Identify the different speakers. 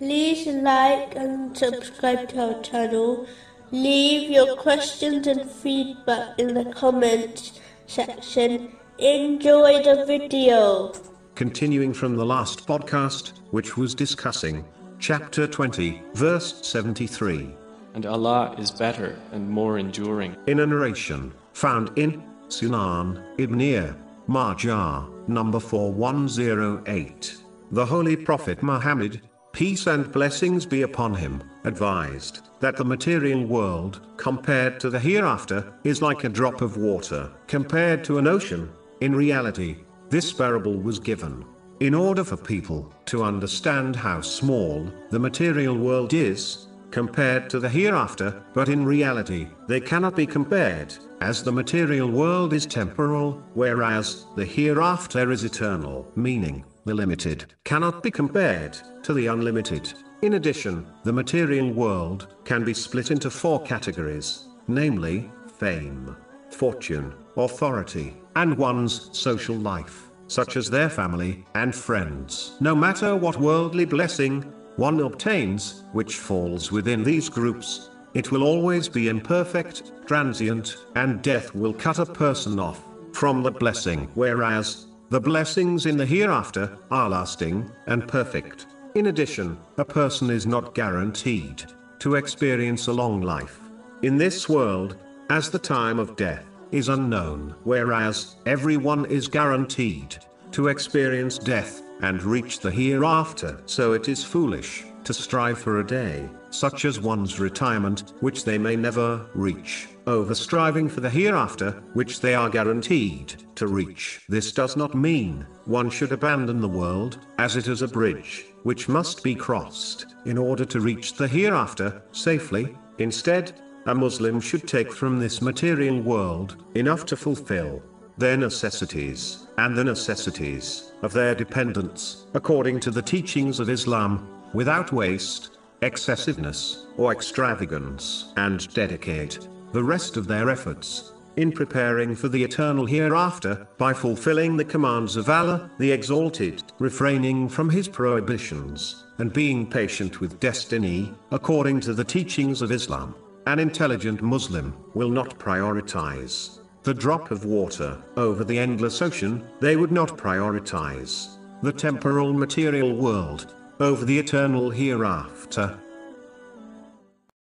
Speaker 1: like and subscribe to our channel. Leave your questions and feedback in the comments section. Enjoy the video.
Speaker 2: Continuing from the last podcast, which was discussing chapter 20, verse 73,
Speaker 3: And Allah is better and more enduring.
Speaker 2: in a narration found in Sunan Ibn Majah, number 4108. The Holy Prophet Muhammad, peace and blessings be upon him, advised that the material world, compared to the hereafter, is like a drop of water, compared to an ocean. In reality, this parable was given in order for people to understand how small the material world is, compared to the hereafter, but in reality, they cannot be compared, as the material world is temporal, whereas the hereafter is eternal, meaning, the limited cannot be compared to the unlimited. In addition, the material world can be split into four categories, namely, fame, fortune, authority, and one's social life, such as their family and friends. No matter what worldly blessing one obtains, which falls within these groups, it will always be imperfect, transient, and death will cut a person off from the blessing, whereas the blessings in the hereafter are lasting and perfect. In addition, a person is not guaranteed to experience a long life in this world, as the time of death is unknown, whereas everyone is guaranteed to experience death and reach the hereafter. So it is foolish to strive for a day, such as one's retirement, which they may never reach, over striving for the hereafter, which they are guaranteed to reach. This does not mean one should abandon the world, as it is a bridge, which must be crossed in order to reach the hereafter safely. Instead, a Muslim should take from this material world enough to fulfill their necessities and the necessities of their dependents, according to the teachings of Islam, without waste, excessiveness, or extravagance, and dedicate the rest of their efforts in preparing for the eternal hereafter by fulfilling the commands of Allah, the Exalted, refraining from His prohibitions, and being patient with destiny, according to the teachings of Islam. An intelligent Muslim will not prioritize the drop of water over the endless ocean, they would not prioritize the temporal material world over the eternal hereafter.